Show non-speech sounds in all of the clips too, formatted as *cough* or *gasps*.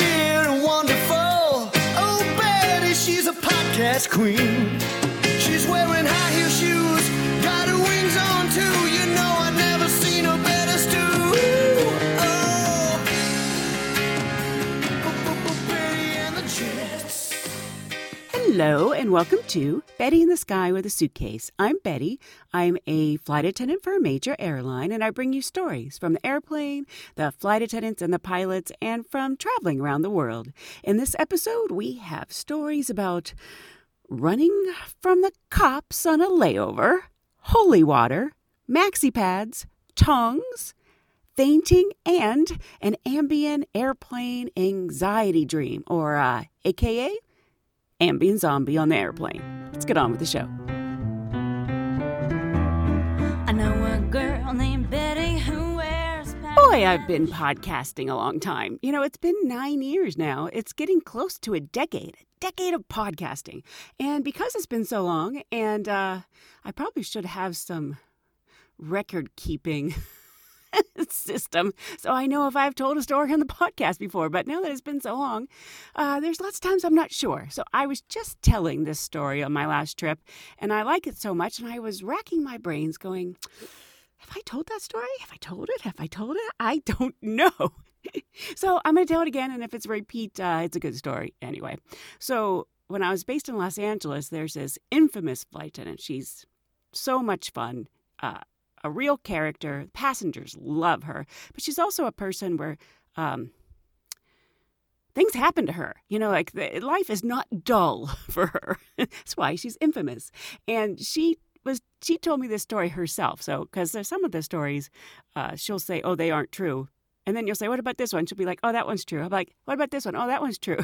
Weird and wonderful. Oh, Betty, she's a podcast queen. She's wearing high heel shoes, got her wings on too. You know I've never seen her better stew. Oh, Betty and the Jets. Hello, and welcome to Betty in the Sky with a Suitcase. I'm Betty. I'm a flight attendant for a major airline, and I bring you stories from the airplane, the flight attendants and the pilots, and from traveling around the world. In this episode, we have stories about running from the cops on a layover, holy water, maxi pads, tongs, fainting, and an ambient airplane anxiety dream, or uh, AKA ambient zombie on the airplane. Let's get on with the show. I know a girl named Betty who wears Boy, I've been podcasting a long time. You know, it's been nine years now. It's getting close to a decade, a decade of podcasting. And because it's been so long, and uh, I probably should have some record keeping *laughs* *laughs* system so I know if I've told a story on the podcast before. But now that it's been so long, uh, there's lots of times I'm not sure. So I was just telling this story on my last trip, and I like it so much, and I was racking my brains going, have I told that story? Have I told it? Have I told it? I don't *laughs* know. so I'm going to tell it again, and if it's a repeat, uh, it's a good story anyway. So when I was based in Los Angeles, there's this infamous flight attendant. She's so much fun. Uh, a real character. Passengers love her, but she's also a person where um, things happen to her. You know, like the, life is not dull *laughs* for her. That's why she's infamous. And she was she told me this story herself. So because there's some of the stories, uh, she'll say, "Oh, they aren't true," and then you'll say, "What about this one?" She'll be like, "Oh, that one's true." I'm like, "What about this one?" "Oh, that one's true."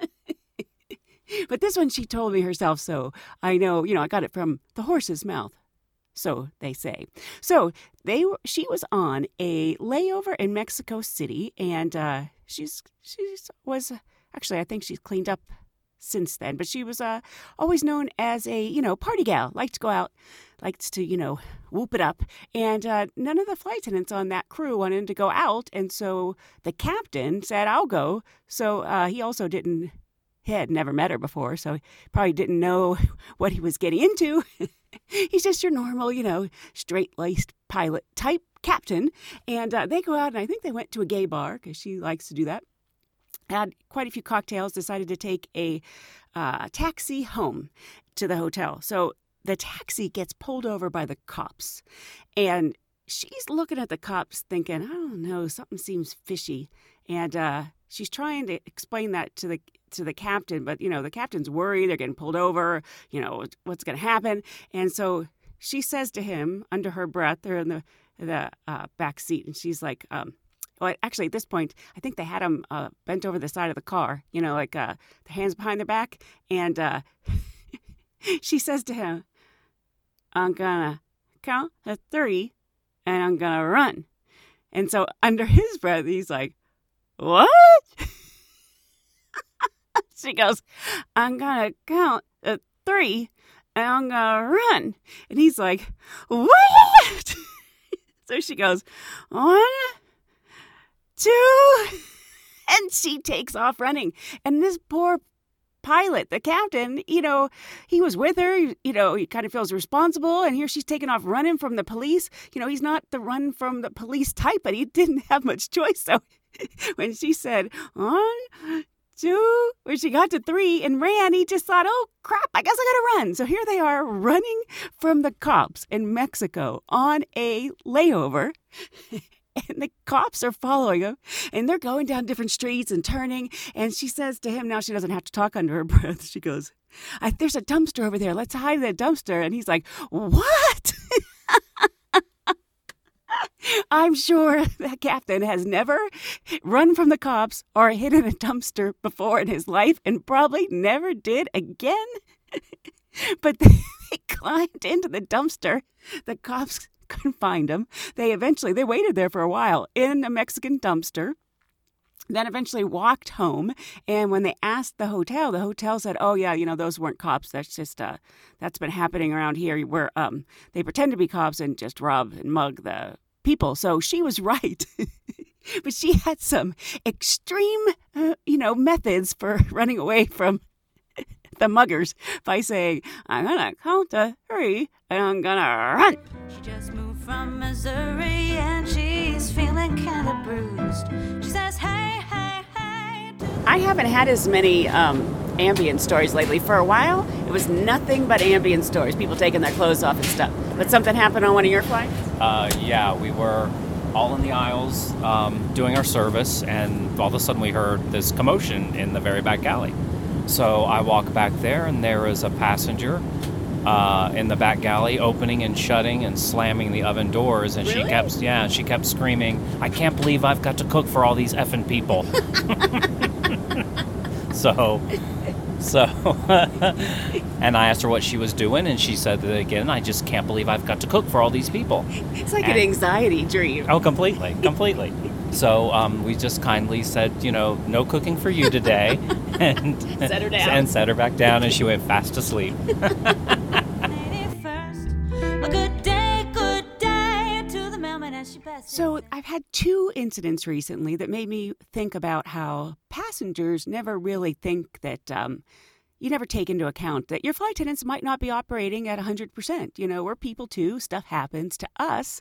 *laughs* but this one she told me herself, so I know. You know, I got it from the horse's mouth so they say. So they she was on a layover in Mexico City, and uh, she's she was actually I think she's cleaned up since then, but she was uh, always known as a you know party gal, liked to go out, liked to you know whoop it up, and uh, none of the flight attendants on that crew wanted to go out, and so the captain said I'll go. So uh, he also didn't. He had never met her before, so he probably didn't know *laughs* what he was getting into. *laughs* *laughs* He's just your normal, you know, straight laced pilot type captain. And uh, they go out, and I think they went to a gay bar because she likes to do that. Had quite a few cocktails, decided to take a uh, taxi home to the hotel. So the taxi gets pulled over by the cops. And she's looking at the cops thinking, I don't know, something seems fishy. And uh, she's trying to explain that to the to the captain, but you know the captain's worried they're getting pulled over. You know what's going to happen, and so she says to him under her breath, they're in the the uh, back seat, and she's like, um, well, actually at this point, I think they had him uh, bent over the side of the car, you know, like uh, the hands behind their back, and uh, *laughs* she says to him, "I'm gonna count to three, and I'm gonna run." And so under his breath, he's like, "What?" *laughs* she goes, I'm going to count at three and I'm going to run. And he's like, What? *laughs* so she goes, One, two, *laughs* and she takes off running. And this poor pilot, the captain, you know, he was with her, you know, he kind of feels responsible. And here she's taking off running from the police. You know, he's not the run from the police type, but he didn't have much choice. So *laughs* when she said, one, two, when she got to three and ran, he just thought, oh crap, I guess I gotta run. So here they are running from the cops in Mexico on a layover. *laughs* And the cops are following him, and they're going down different streets and turning. And she says to him, now she doesn't have to talk under her *laughs* breath. She goes, There's a dumpster over there. Let's hide in that dumpster. And he's like, What? *laughs* I'm sure *laughs* that captain has never run from the cops or hid in a dumpster before in his life and probably never did again. *laughs* but *laughs* they climbed into the dumpster. The cops couldn't find him. They eventually they waited there for a while in a Mexican dumpster then eventually walked home and when they asked the hotel the hotel said oh yeah you know those weren't cops that's just uh that's been happening around here where um they pretend to be cops and just rob and mug the people. So she was *laughs* right. But she had some extreme uh, you know methods for *laughs* running away from *laughs* the muggers by saying i'm gonna count to three and i'm gonna run. She just moved from Missouri and she's feeling kind of bruised. She says, hey, to I haven't had as many um, ambient stories lately. For a while, it was nothing but ambient stories, people taking their clothes off and stuff. But something happened on one of your flights? Uh, yeah, we were all in the aisles um, doing our service, and all of a sudden we heard this commotion in the very back galley. So I walk back there, and there is a passenger uh, in the back galley opening and shutting and slamming the oven doors, and she kept yeah, she kept screaming, "I can't believe I've got to cook for all these effing people." *laughs* so. So, *laughs* and I asked her what she was doing, and she said that again, I just can't believe I've got to cook for all these people. It's like an anxiety dream. Oh, completely, completely. So um, we just kindly said, you know, no cooking for you today, *laughs* and Set her down. and set her back down, and she went fast asleep. So I've had two incidents recently that made me think about how passengers never really think that um, you never take into account that your flight attendants might not be operating at 100%. You know, we're people too. Stuff happens to us.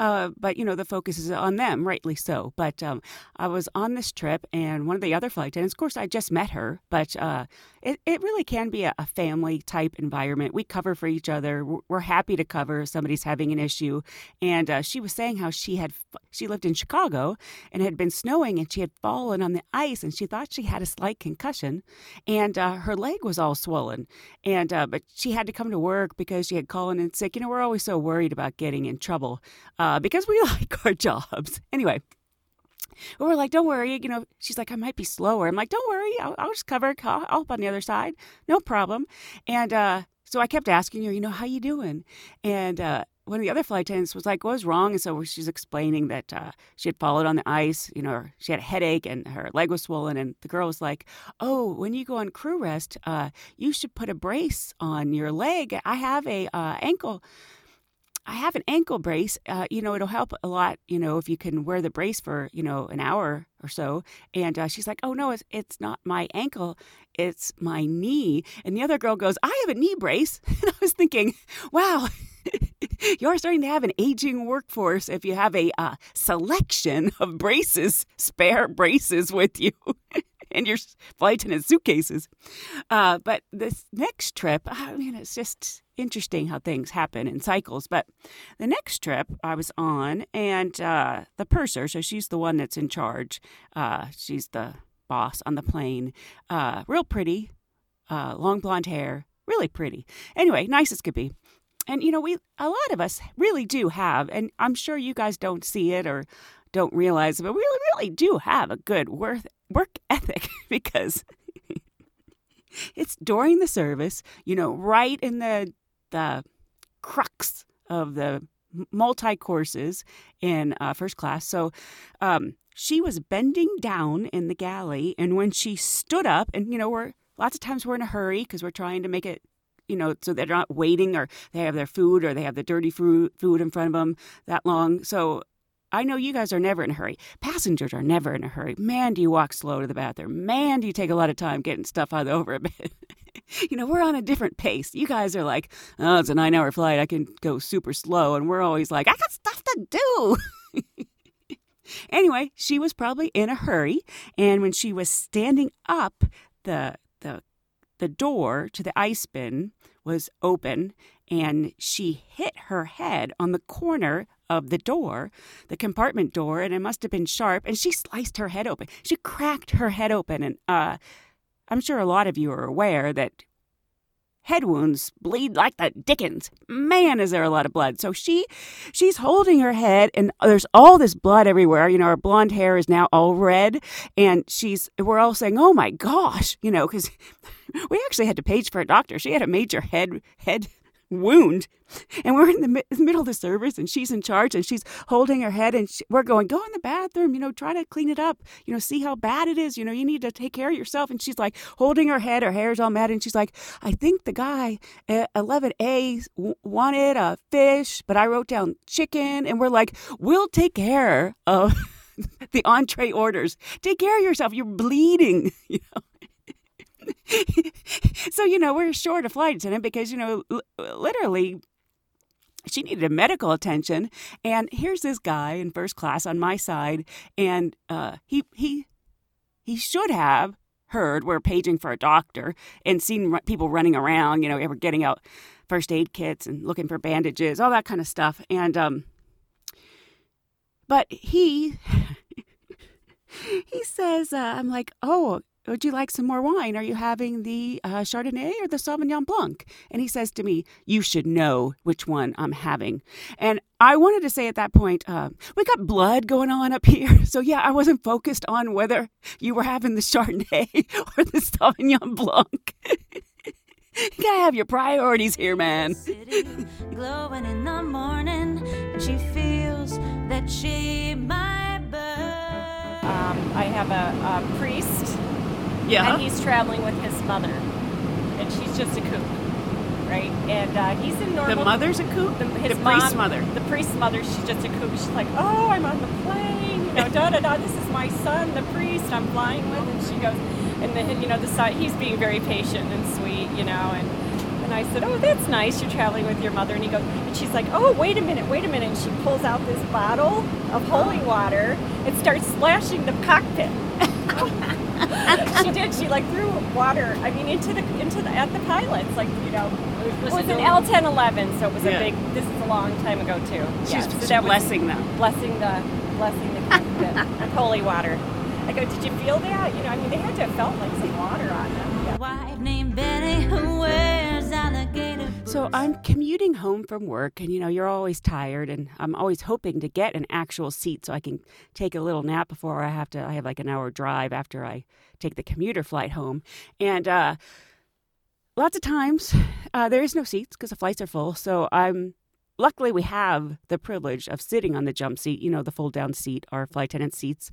Uh, but, you know, the focus is on them, rightly so. But um, I was on this trip, and one of the other flight attendants, of course, I just met her, but uh, it, it really can be a, a family type environment. We cover for each other. We're, happy to cover if somebody's having an issue. And uh, she was saying how she had she lived in Chicago and it had been snowing and she had fallen on the ice and she thought she had a slight concussion and uh, her leg was all swollen and uh, but she had to come to work because she had called in sick. You know, we're always so worried about getting in trouble uh, because we *laughs* like our jobs. Anyway. We were like, don't worry. You know, she's like, I might be slower. I'm like, don't worry. I'll, I'll just cover. I'll, I'll up on the other side. No problem. And uh, so I kept asking her, you know, how you doing? And uh, one of the other flight attendants was like, what was wrong? And so she's explaining that uh, she had fallen on the ice. You know, she had a headache and her leg was swollen. And the girl was like, oh, when you go on crew rest, uh, you should put a brace on your leg. I have a uh, ankle. I have an ankle brace. Uh, you know, it'll help a lot. You know, if you can wear the brace for you know an hour or so. And uh, she's like, "Oh no, it's it's not my ankle, it's my knee." And the other girl goes, "I have a knee brace." *laughs* And I was thinking, "Wow." *laughs* You're starting to have an aging workforce if you have a uh, selection of braces, spare braces with you *laughs* in your flight attendant suitcases. Uh, but this next trip, I mean, it's just interesting how things happen in cycles. But the next trip I was on, and uh, the purser, so she's the one that's in charge, uh, she's the boss on the plane, uh, real pretty, uh, long blonde hair, really pretty. Anyway, nice as could be. And you know, we a lot of us really do have, and I'm sure you guys don't see it or don't realize but we really, do have a good work work ethic *laughs* because it's during the service, you know, right in the the crux of the multi courses in uh, first class. So um, she was bending down in the galley, and when she stood up, and you know, we're lots of times we're in a hurry because we're trying to make it. You know, so they're not waiting, or they have their food, or they have the dirty food food in front of them that long. So I know you guys are never in a hurry. Passengers are never in a hurry. Man, do you walk slow to the bathroom. Man, do you take a lot of time getting stuff out *laughs* of the overbed. you know, we're on a different pace. You guys are like, oh, it's a nine hour flight. I can go super slow. And we're always like, I got stuff to do. *laughs* anyway, she was probably in a hurry. And when she was standing up, the, the, door to the ice bin was open and she hit her head on the corner of the door, the compartment door, and it must have been sharp. And she sliced her head open. She cracked her head open. And uh, I'm sure a lot of you are aware that head wounds bleed like the dickens. Man, is there a lot of blood. So she she's holding her head and there's all this blood everywhere. You know, her blonde hair is now all red and she's we're all saying, "Oh my gosh," you know, cuz *laughs* we actually had to page for a doctor. She had a major head head wound. And we're in the mi- middle of the service and she's in charge and she's holding her head and she, we're going, go in the bathroom, you know, try to clean it up, you know, see how bad it is. You know, you need to take care of yourself. And she's like holding her head, her hair's all mad. And she's like, I think the guy uh, at 11A w- wanted a fish, but I wrote down chicken. And we're like, we'll take care of *laughs* the entree orders. Take care of yourself. You're bleeding, *laughs* you know. *laughs* so you know we're short a flight attendant because you know l- literally she needed medical attention. And here's this guy in first class on my side and uh, he he he should have heard we're paging for a doctor and seen r- people running around you know we're getting out first aid kits and looking for bandages all that kind of stuff. And um but he *laughs* he says uh, i'm like oh would you like some more wine? Are you having the uh, Chardonnay or the Sauvignon Blanc? And he says to me, You should know which one I'm having. And I wanted to say at that point, uh, we got blood going on up here. *laughs* So, yeah, I wasn't focused on whether you were having the Chardonnay *laughs* or the Sauvignon Blanc. *laughs* you gotta have your priorities here, man. City, glowing in the morning, and she feels that she might burn. Um, I have a, a priest, Yeah. and he's traveling with his mother, and she's just a kook, right? And uh, he's in normal. The mother's a kook? the, his the mom, priest's mother. The priest's mother, she's just a kook. She's like, oh, I'm on the plane, you know, da da da. This is my son, the priest, I'm flying with, and she goes, and then you know, the side, he's being very patient and sweet, you know, and. And I said, "Oh, that's nice. You're traveling with your mother." And he goes, and she's like, "Oh, wait a minute, wait a minute." And she pulls out this bottle of holy water and starts splashing the cockpit. *laughs* she did. She like threw water. I mean, into the into the at the pilots, like you know. It was, an L ten eleven, so it was Yeah. a big. This is a long time ago too. She's, Yeah, so that was blessing them. blessing the blessing the cockpit *laughs* with holy water. I go, did you feel that? You know, I mean, they had to have felt like some water on them. So I'm commuting home from work, and you know, you're always tired, and I'm always hoping to get an actual seat so I can take a little nap before I have to. I have like an hour drive after I take the commuter flight home, and uh, lots of times uh, there is no seats because the flights are full. So I'm luckily we have the privilege of sitting on the jump seat, you know, the fold down seat, our flight attendant seats,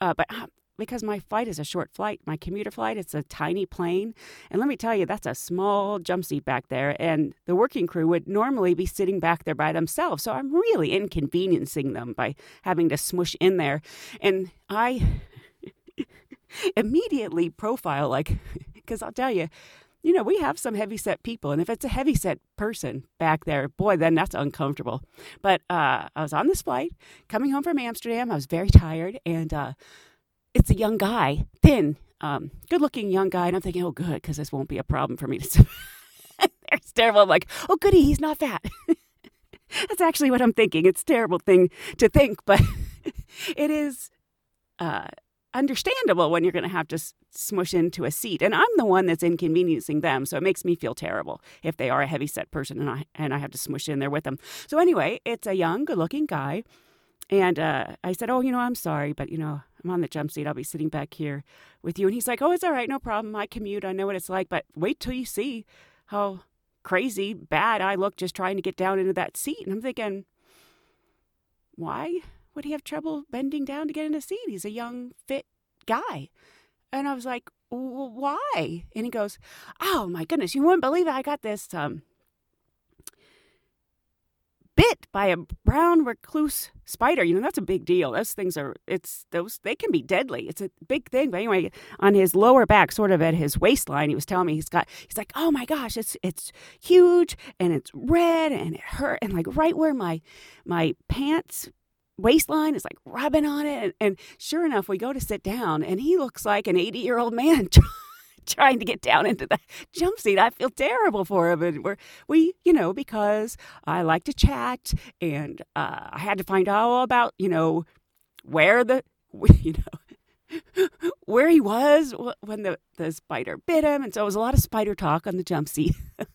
uh, but. Because my flight is a short flight, my commuter flight, it's a tiny plane. And let me tell you, that's a small jump seat back there. And the working crew would normally be sitting back there by themselves. So I'm really inconveniencing them by having to smush in there. And I *laughs* immediately profile, like, *laughs* because I'll tell you, you know, we have some heavy set people. And if it's a heavy set person back there, boy, then that's uncomfortable. But uh, I was on this flight coming home from Amsterdam. I was very tired. And uh, it's a young guy, thin, um, good looking young guy. And I'm thinking, oh, good, because this won't be a problem for me to *laughs* it's terrible. I'm like, oh, goody, he's not fat. *laughs* That's actually what I'm thinking. It's a terrible thing to think, but *laughs* it is uh, understandable when you're going to have to smush into a seat. And I'm the one that's inconveniencing them, so it makes me feel terrible if they are a heavy set person and I and I have to smush in there with them. So anyway, it's a young, good looking guy. And uh, I said, Oh, you know, I'm sorry, but, you know, I'm on the jump seat. I'll be sitting back here with you. And he's like, Oh, it's all right. No problem. I commute. I know what it's like. But wait till you see how crazy bad I look just trying to get down into that seat. And I'm thinking, Why would he have trouble bending down to get in a seat? He's a young, fit guy. And I was like, Why? And he goes, Oh, my goodness. You wouldn't believe it. I got this. Um, bit by a brown recluse spider. You know, that's a big deal. Those things are, it's, those, they can be deadly. It's a big thing. But anyway, on his lower back, sort of at his waistline, he was telling me he's got, he's like, oh my gosh, it's, it's huge and it's red and it hurt. And like right where my, my pants waistline is like rubbing on it. And, and sure enough, we go to sit down and he looks like an 80 year old man. *laughs* *laughs* trying to get down into the jump seat. I feel terrible for him. And we're, we, you know, because I like to chat and uh, I had to find out about, you know, where the, *laughs* you know, where he was when the, the spider bit him. And so it was a lot of spider talk on the jump seat. *laughs*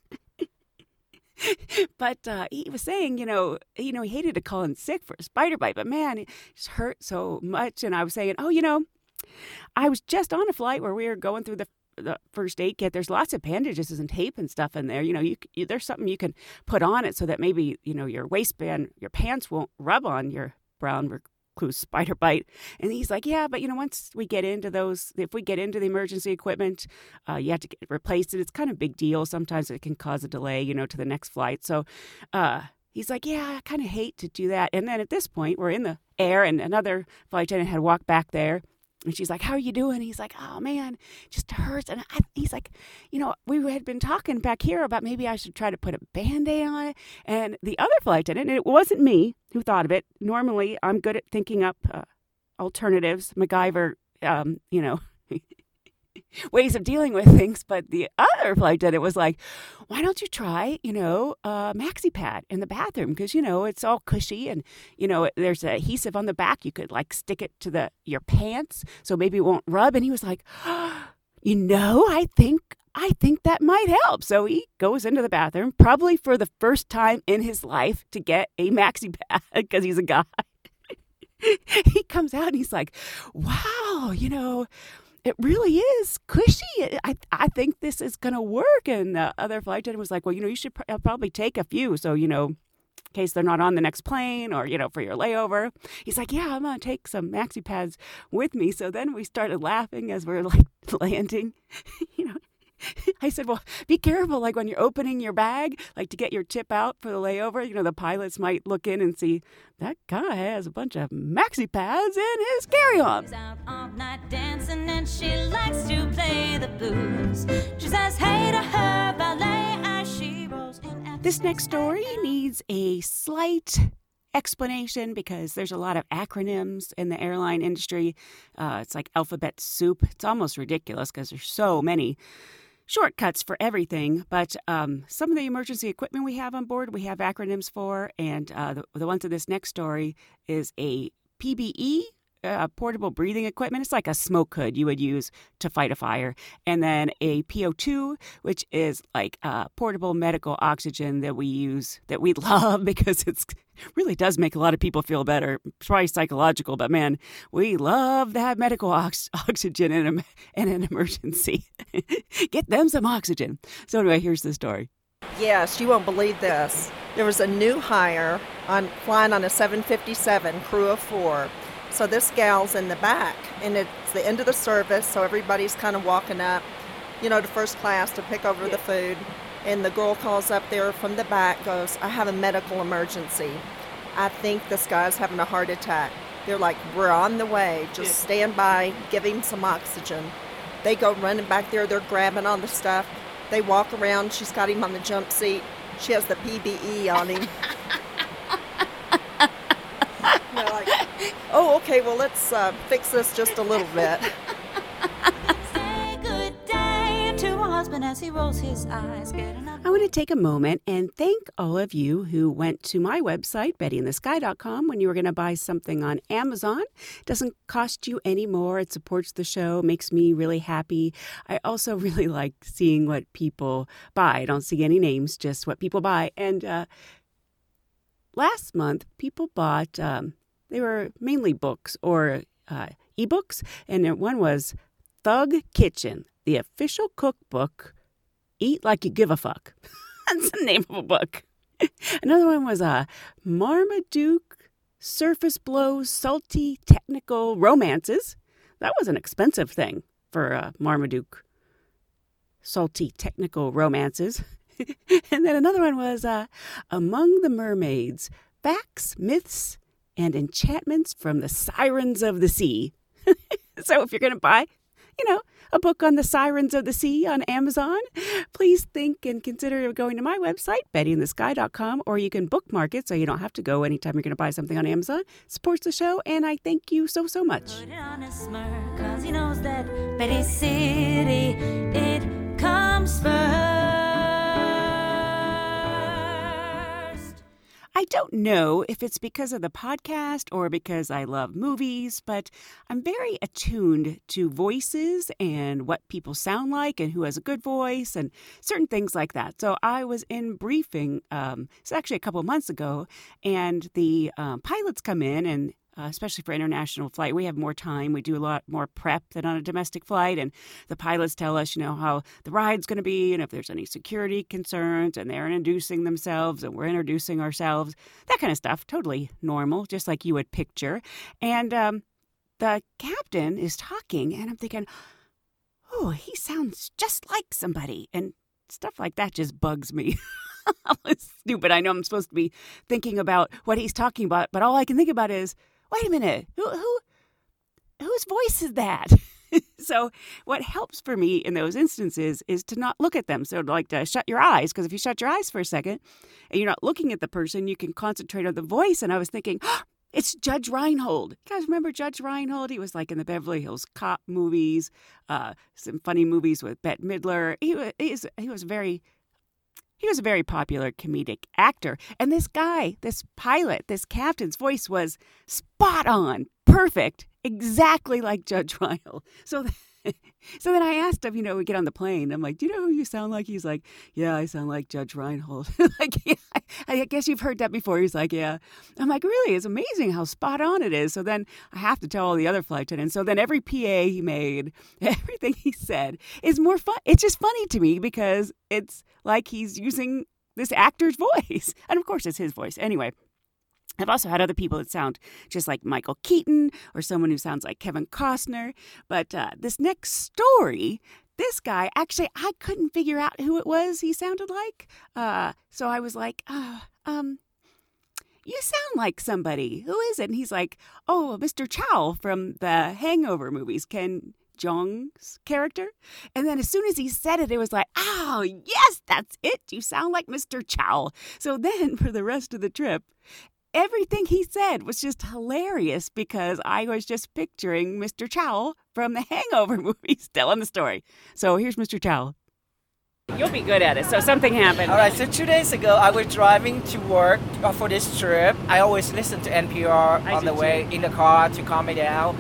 but uh, he was saying, you know, you know, he hated to call in sick for a spider bite, but man, it just hurt so much. And I was saying, oh, you know, I was just on a flight where we were going through the the first aid kit. There's lots of bandages and tape and stuff in there. You know, you, you there's something you can put on it so that maybe you know your waistband, your pants won't rub on your brown recluse spider bite. And he's like, yeah, but you know, once we get into those, if we get into the emergency equipment, uh, you have to get replaced. and It's kind of a big deal. Sometimes it can cause a delay, you know, to the next flight. So. uh He's like, yeah, I kind of hate to do that. And then at this point, we're in the air, and another flight attendant had walked back there and she's like, "How are you doing?" He's like, "Oh man, just hurts." And I, he's like, "You know, we had been talking back here about maybe I should try to put a band-aid on it." And the other flight attendant, and it wasn't me who thought of it. Normally, I'm good at thinking up uh, alternatives, MacGyver, um, you know, *laughs* *laughs* ways of dealing with things. But the other flight attendant was like, why don't you try, you know, a maxi pad in the bathroom? Because, you know, it's all cushy and, you know, there's adhesive on the back. You could like stick it to the your pants so maybe it won't rub. And he was like, oh, *gasps* you know, I think I think that might help. So he goes into the bathroom, probably for the first time in his life, to get a maxi *laughs* pad because he's a guy. *laughs* he comes out and he's like, wow, you know, it really is cushy. I, I think this is going to work. And the other flight attendant was like, well, you know, you should pr- uh, probably take a few. So, you know, in case they're not on the next plane or, you know, for your layover. He's like, yeah, I'm going to take some maxi pads with me. So then we started laughing as we are like *laughs* landing, *laughs* you know, *laughs* I said, well, be careful. Like when you're opening your bag, like to get your tip out for the layover, you know, the pilots might look in and see that guy has a bunch of maxi pads in his carry on. out all night dancing and she likes to play the blues. She says hey to her ballet as she rolls in This next story needs a slight explanation because there's a lot of acronyms in the airline industry. Uh, it's like alphabet soup. It's almost ridiculous because there's so many shortcuts for everything. But um, some of the emergency equipment we have on board, we have acronyms for. And uh, the, the one to this next story is a PBE. Uh, portable breathing equipment. It's like a smoke hood you would use to fight a fire. And then a PO2, which is like uh, portable medical oxygen that we use, that we *laughs* love because it's really does make a lot of people feel better. It's probably psychological, but man, we love that medical ox- *laughs* oxygen in, a, in an emergency. *laughs* Get them some oxygen. So anyway, here's the story. Yes, you won't believe this. There was a new hire on flying on a 757 crew of four. So this gal's in the back, and it's the end of the service, so everybody's kind of walking up, you know, to first class to pick over the food. And the girl calls up there from the back, goes, I have a medical emergency. I think this guy's having a heart attack. They're like, We're on the way. Just stand by, give him some oxygen. They go running back there, they're grabbing on the stuff. They walk around, she's got him on the jump seat. She has the PBE on him. *laughs* They're like, oh, okay, well, let's uh, fix this just a little bit. *laughs* Say good day to her husband as he rolls his eyes, getting up. I want to take a moment and thank all of you who went to my website, bettyinthesky.com, when you were going to buy something on Amazon. It doesn't cost you any more. It supports the show, makes me really happy. I also *laughs* really like seeing what people buy. I don't see any names, just what people buy. And uh, last month, people bought, um, they were mainly books or uh, ebooks, and one was Thug Kitchen, the official cookbook Eat Like You Give a Fuck. *laughs* That's the name of a book. *laughs* Another one was uh, Marmaduke Surfaceblow Salty Technical Romances. That was an expensive thing for uh, Marmaduke Salty Technical Romances. *laughs* and then another one was uh, Among the Mermaids Facts, Myths, and Enchantments from the Sirens of the Sea. *laughs* so if you're going to buy, you know, a book on the sirens of the sea on Amazon, please think and consider going to my website, bettyinthesky.com, or you can bookmark it so you don't have to go anytime you're going to buy something on Amazon. Supports the show, and I thank you so, so much. City, it comes first. I don't know if it's because of the podcast or because I love movies, but I'm very attuned to voices and what people sound like and who has a good voice and certain things like that. So I was in briefing, um, it's actually a couple months ago, and the um, pilots come in and uh, especially for international flight. We have more time. We do a lot more prep than on a domestic flight. And the pilots tell us, you know, how the ride's going to be and if there's any security concerns. And they're introducing themselves and we're introducing ourselves, that kind of stuff. Totally normal, just like you would picture. And um, the captain is talking, and I'm thinking, oh, he sounds just like somebody. And stuff like that just bugs me. *laughs* stupid. I know I'm supposed to be thinking about what he's talking about, but all I can think about is wait a minute, who, who, whose voice is that? *laughs* so what helps for me in those instances is to not look at them. So like to shut your eyes because if you shut your eyes for a second and you're not looking at the person you can concentrate on the voice. And i was thinking oh, it's judge reinhold. You guys remember judge reinhold? He was like in the beverly hills cop movies uh, some funny movies with bette midler. He was, he was, he was very he was a very popular comedic actor. And this guy, this pilot, this captain's voice was spot on, perfect, exactly like Judge Reinhold. So, *laughs* *laughs* so then I asked him, you know, we get on the plane. I'm like, do you know who you sound like? He's like, yeah, I sound like Judge Reinhold. *laughs* like, yeah, I guess you've heard that before. He's like, yeah. I'm like, really? It's amazing how spot on it is. So then I have to tell all the other flight attendants. So then every PA he made, *laughs* everything he said is more fun. It's just funny to me because it's like he's using this actor's voice. And of course, it's his voice. Anyway, I've also had other people that sound just like Michael Keaton or someone who sounds like Kevin Costner. But uh, this next story, this guy, actually, I couldn't figure out who it was he sounded like. Uh, so I was like, uh, um, you sound like somebody. Who is it? And he's like, oh, Mr. Chow from the Hangover movies. Ken Jeong's character. And then as soon as he said it, it was like, oh, yes, that's it. You sound like Mr. Chow. So then *laughs* for the rest of the trip, everything he said was just hilarious because I was just picturing Mr. Chow from the *laughs* Hangover movies *laughs* telling the story. So here's Mr. Chow. You'll be good at it. So something happened. All right. So two days ago, I was driving to work uh, for this trip. I always listen to NPR I on the way too. in the car to calm me down.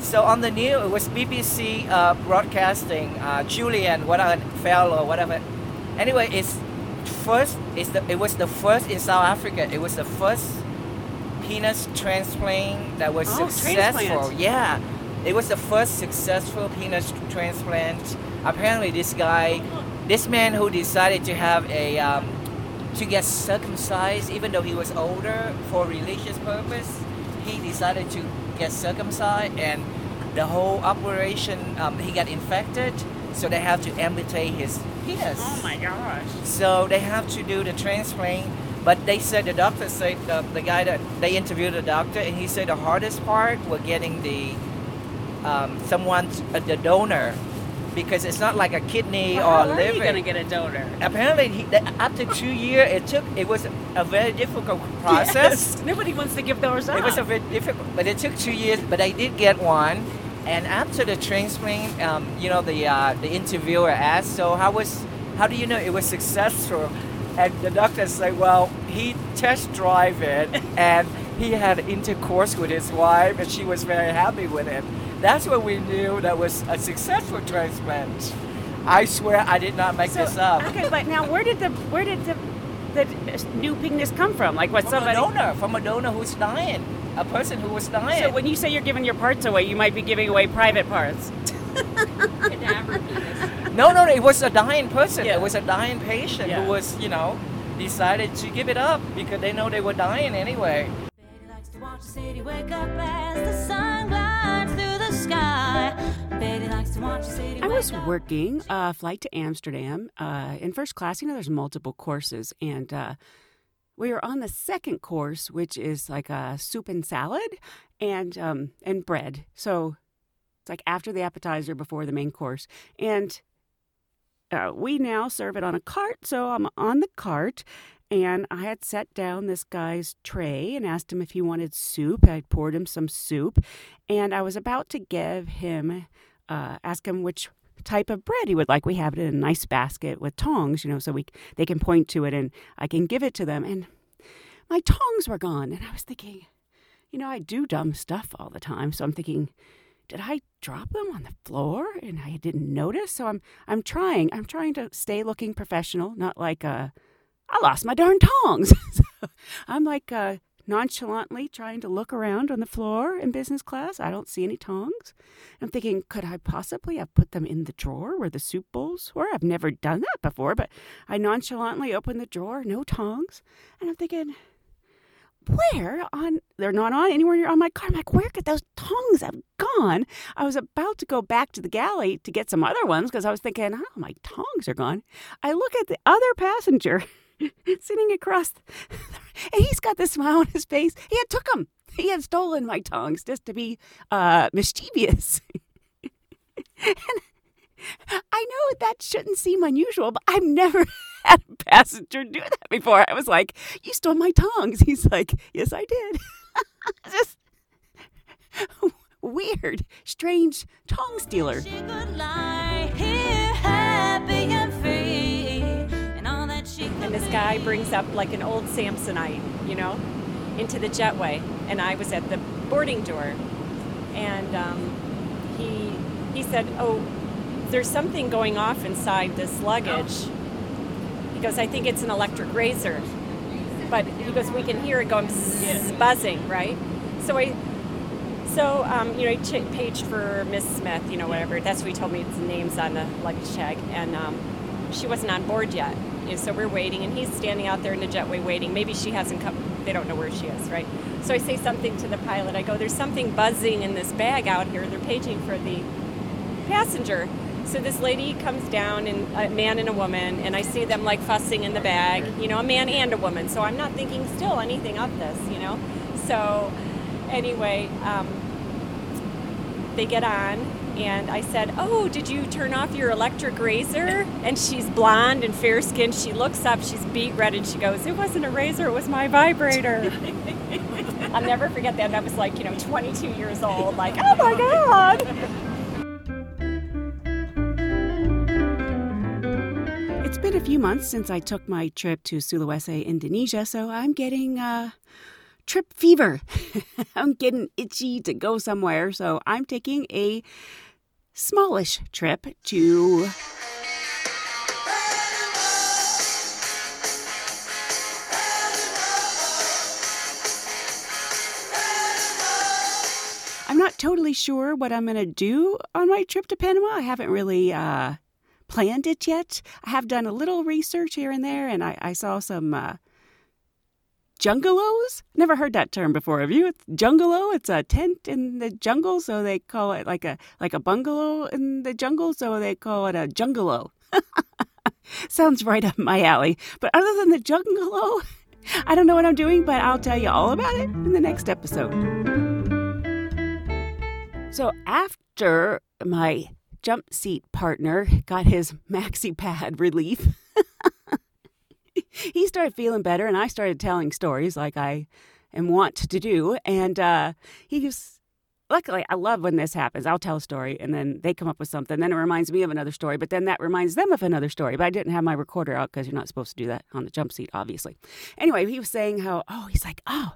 So on the news, it was BBC uh, broadcasting uh, Julian, whatever, fellow, or whatever. Anyway, it's first. It's the. It was the first in South Africa. It was the first penis transplant that was Oh, successful. transplant. Yeah, it was the first successful penis transplant. Apparently, this guy, this man who decided to have a um, to get circumcised, even though he was older for religious purpose, he decided to get circumcised, and the whole operation, um, he got infected, so they have to amputate his penis. Oh my gosh. So they have to do the transplant. But they said the doctor said the, the guy that they interviewed the doctor and he said the hardest part was getting the um, someone uh, the donor because it's not like a kidney or how are you liver. going to get a donor? Apparently, he, that after two years, it took. It was a very difficult process. Yes. Nobody wants to give those up. It was a bit difficult, but it took two years. But I did get one, and after the transplant, um, you know, the uh, the interviewer asked, "So how was? How do you know it was successful?" And the doctor said, "Well, he test drive it, *laughs* and he had intercourse with his wife, and she was very happy with him. That's when we knew that was a successful transplant." I swear I did not make So, this up. Okay, but now where did the where did the the uh, new penis come from? Like what From somebody? a donor, from a donor who's dying, a person who was dying. So when you say you're giving your parts away, you might be giving away private parts. *laughs* No, no, no, it was a dying person. Yeah. It was a dying patient Yeah. who was, you know, decided to give it up because they know they were dying anyway. Betty likes to watch the city wake up as the sun glides through the sky. Betty likes to watch the city I was working a flight to Amsterdam uh, in first class. You know, there's multiple courses, and uh, we were on the second course, which is like a soup and salad and um, and bread. So it's like after the appetizer, before the main course, and uh, we now serve it on a cart. So I'm on the cart. And I had set down this guy's tray and asked him if he wanted soup. I poured him some soup, and I was about to give him uh, ask him which type of bread he would like. We have it in a nice basket with tongs, you know, so we they can point to it and I can give it to them. And my tongs were gone. And I was thinking, you know, I do dumb stuff all the time. So I'm thinking, did I drop them on the floor and I didn't notice? So I'm I'm trying. I'm trying to stay looking professional, not like uh I lost my darn tongs. *laughs* so I'm like uh nonchalantly trying to look around on the floor in business class. I don't see any tongs. I'm thinking, could I possibly have put them in the drawer where the soup bowls were? I've never done that before, but I nonchalantly open the drawer, no tongs. And I'm thinking, where on they're not on anywhere near on my car. I'm like, where could those tongs have gone? I was about to go back to the galley to get some other ones because I was thinking, oh, my tongs are gone. I look at the other passenger *laughs* sitting across, *laughs* and he's got this smile on his face. He had took them. He had stolen my tongs just to be uh, mischievous. *laughs* and I know that shouldn't seem unusual, but I've never *laughs* had a passenger do that before. I was like, "You stole my tongs." *laughs* He's like, "Yes, I did." *laughs* Just weird, strange tongue stealer. She could lie here happy and free. And all that she could And this guy brings up like an old Samsonite, you know, into the jetway. And I was at the boarding door. And um, he, he said, Oh, there's something going off inside this luggage. Goes, I think it's an electric razor. But he goes, we can hear it going buzzing, right? So I, so um, you know, I ch- paged for Miss Smith, you know, whatever. That's what he told me. It's names on the luggage tag, and um, she wasn't on board yet. So we're waiting, and he's standing out there in the jetway waiting. Maybe she hasn't come. They don't know where she is, right? So I say something to the pilot. I go, "There's something buzzing in this bag out here. They're paging for the passenger." So this lady comes down, and a man and a woman, and I see them like fussing in the bag. You know, a man and a woman. So I'm not thinking still anything of this. You know, so anyway. Um, they get on and I said, "Oh, did you turn off your electric razor?" And she's blonde and fair skinned. She looks up, she's beet red, and she goes, "It wasn't a razor, it was my vibrator." *laughs* I'll never forget that. That was like you know 22 years old. Like, oh my god. Few months since I took my trip to Sulawesi, Indonesia, so I'm getting uh, trip fever. *laughs* I'm getting itchy to go somewhere, so I'm taking a smallish trip to. I'm not totally sure what I'm going to do on my trip to Panama. I haven't really uh, planned it yet. I have done a little research here and there, and I, I saw some uh. Never heard that term before. Have you? It's jungalow. It's a tent in the jungle, so they call it like a like a bungalow in the jungle, so they call it a jungalow. *laughs* Sounds right up my alley. But other than the jungalow, *laughs* I don't know what I'm doing, but I'll tell you all about it in the next episode. So after my jump seat partner got his *laughs* maxi pad relief, *laughs* he started feeling better, and I started telling stories like I am wont to do. And uh, he was luckily, I love when this happens. I'll tell a story, and then they come up with something. Then it reminds me of another story, but then that reminds them of another story. But I didn't have my recorder out because you're not supposed to do that on the jump seat, obviously. Anyway, he was saying how, oh, he's like, oh,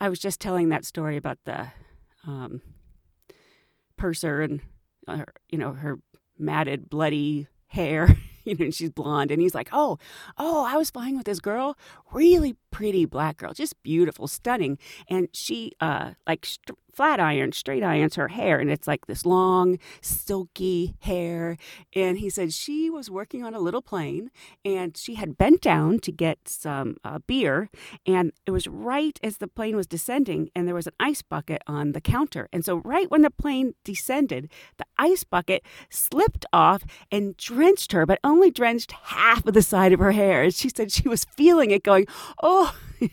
I was just telling that story about the um, purser and uh, you know her matted, bloody hair. *laughs* you know, and she's blonde, and he's like, "Oh, oh, I was flying with this girl, really pretty black girl, just beautiful, stunning, and she uh like st- flat iron, straight irons her hair, and it's like this long, silky hair." And he said she was working on a little plane, and she had bent down to get some uh, beer, and it was right as the plane was descending, and there was an ice bucket on the counter, and so right when the plane descended, the ice bucket slipped off and drenched her, but only drenched half of the side of her hair. And she said she was feeling it going, oh, *laughs*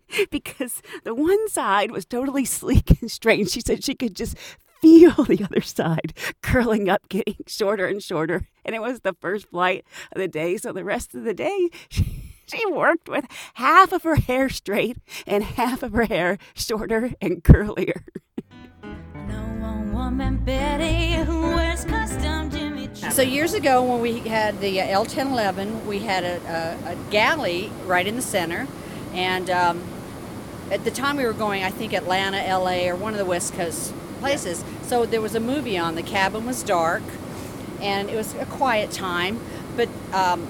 *laughs* because the one side was totally sleek and straight. She said she could just feel the other side curling up, getting shorter and shorter. And it was the first flight of the day. So the rest of the day, *laughs* she, she worked with half of her hair straight and half of her hair shorter and curlier. *laughs* Woman Betty who wears custom Jimmy So years ago, when we had the uh, L1011, we had a, a, a galley right in the center, And um, at the time we were going, I think Atlanta, LA, or one of the West Coast places. So there was a movie on. The cabin was dark, and it was a quiet time. But um,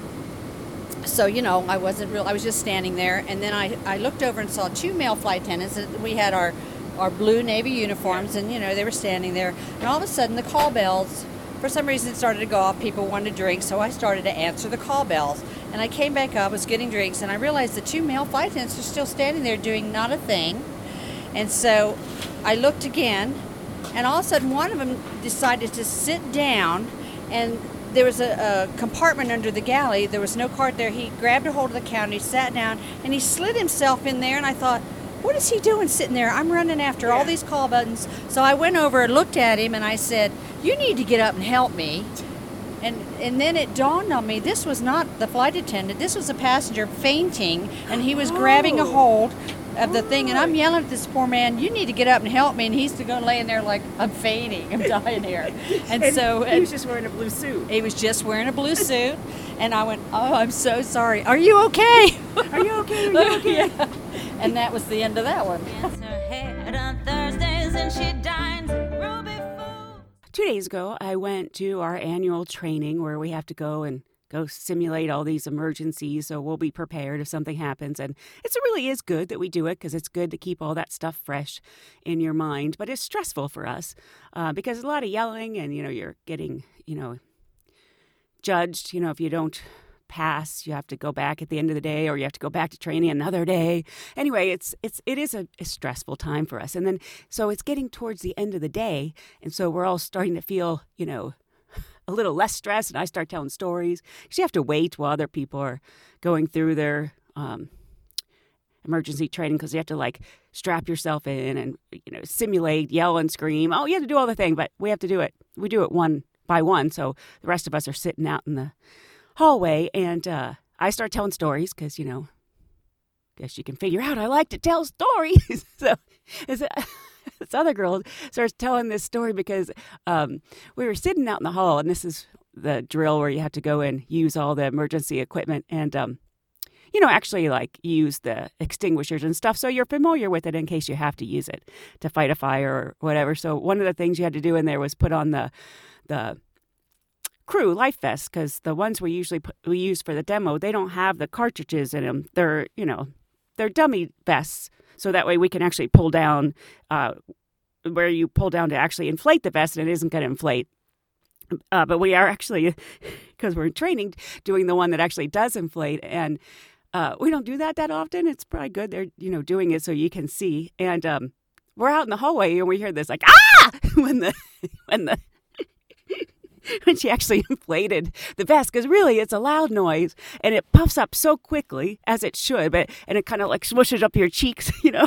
so you know, I wasn't real. I was just standing there, and then I, I looked over and saw two male flight attendants. We had our our blue navy uniforms, and you know they were standing there. And all of a sudden, the call bells, for some reason, it started to go off. People wanted to drink, so I started to answer the call bells. And I came back up, was getting drinks, and I realized the two male flight attendants were still standing there doing not a thing. And so I looked again, and all of a sudden, one of them decided to sit down, and there was a, a compartment under the galley. There was no cart there. He grabbed a hold of the counter, he sat down, and he slid himself in there. And I thought, what is he doing sitting there? I'm running after all these call buttons. So I went over and looked at him, and I said, "You need to get up and help me." And and then it dawned on me this was not the flight attendant. This was a passenger fainting, and he was grabbing a oh. hold of the thing. And I'm yelling at this poor man, "You need to get up and help me!" And he's to go laying there like I'm fainting, I'm dying here. *laughs* And, so he was just wearing a blue suit. he was just wearing a blue suit, and I went, "Oh, I'm so sorry. Are you okay? Are you okay? Are you *laughs* okay? yeah. And that was the end of that one. Two days ago, I went to our annual training where we have to go and go simulate all these emergencies so we'll be prepared if something happens. And it really is good that we do it because it's good to keep all that stuff fresh in your mind. But it's stressful for us uh, because a lot of yelling and, you know, you're getting, you know, judged. You know, if you don't pass, you have to go back at the end of the day or you have to go back to training another day. Anyway, it's it's it is a, a stressful time for us. And then so it's getting towards the end of the day and so we're all starting to feel, you know, *laughs* a little less stressed and I start telling stories. 'Cause you have to wait while other people are going through their um, emergency training because you have to like strap yourself in and you know simulate, yell and scream. Oh, you have to do all the thing, but we have to do it. We do it one by one. So the rest of us are sitting out in the hallway, and uh, I start telling stories because you know, guess you can figure out I like to tell stories. *laughs* so this, *laughs* this other girl starts telling this story because um, we were sitting out in the hall, and this is the drill where you have to go and use all the emergency equipment and um, you know actually like use the extinguishers and stuff so you're familiar with it in case you have to use it to fight a fire or whatever so one of the things you had to do in there was put on the the crew life vests because the ones we usually put, we use for the demo they don't have the cartridges in them they're you know they're dummy vests so that way we can actually pull down uh, where you pull down to actually inflate the vest and it isn't going to inflate. Uh, but we are actually *laughs* because we're in training doing the one that actually does inflate and uh, we don't do that that often. It's probably good they're you know doing it so you can see. And um, we're out in the hallway and we hear this like ah! *laughs* when the *laughs* when the *laughs* when she actually *laughs* inflated the vest because really it's a loud noise and it puffs up so quickly as it should but and it kind of like smushes up your cheeks *laughs* you know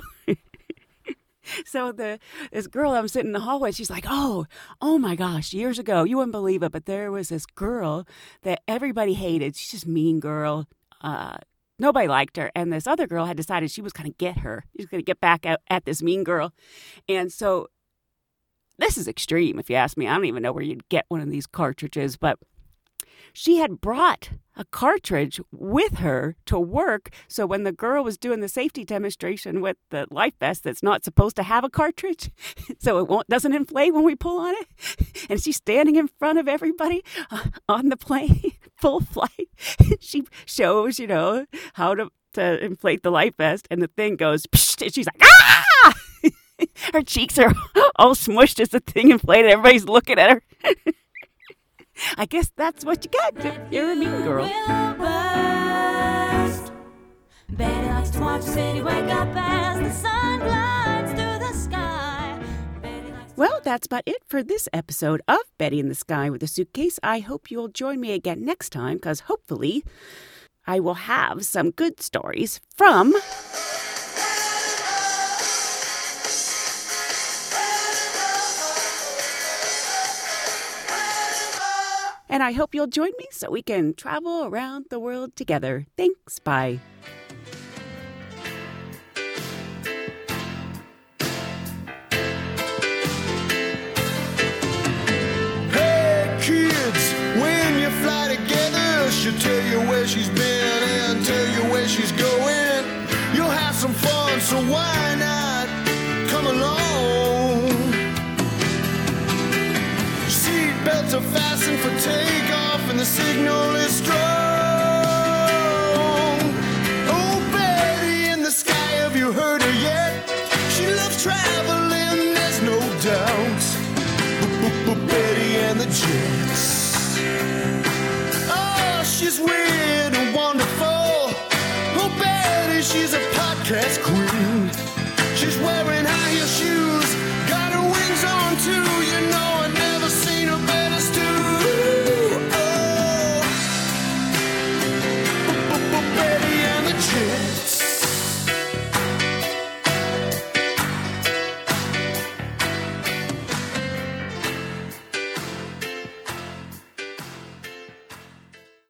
so the this girl I'm sitting in the hallway, she's like, "Oh, oh my gosh! Years ago, you wouldn't believe it, but there was this girl that everybody hated. She's just mean girl. Uh, nobody liked her, and this other girl had decided she was going to get her. She was going to get back at, at this mean girl, and so this is extreme, if you ask me. I don't even know where you'd get one of these cartridges, but she had brought a cartridge with her to work. So when the girl was doing the safety demonstration with the life vest that's not supposed to have a cartridge, *laughs* so it won't doesn't inflate when we pull on it, *laughs* and she's standing in front of everybody uh, on the plane, *laughs* full flight. she shows, you know, how to to inflate the life vest, and the thing goes, and she's like, ah! *laughs* her cheeks are *laughs* all smushed as the thing inflated. Everybody's looking at her. *laughs* I guess that's what you get. You're a mean girl. Well, that's about it for this episode of Betty in the Sky with a Suitcase. I hope you'll join me again next time because hopefully I will have some good stories from. And I hope you'll join me so we can travel around the world together. Thanks. Bye. Hey kids, when you fly together, she'll tell you where she's been the signal is strong. Oh, Betty in the sky, have you heard her yet? She loves traveling, there's no doubt. Betty and the Jets. Oh, she's weird and wonderful. Oh, Betty, she's a podcast queen.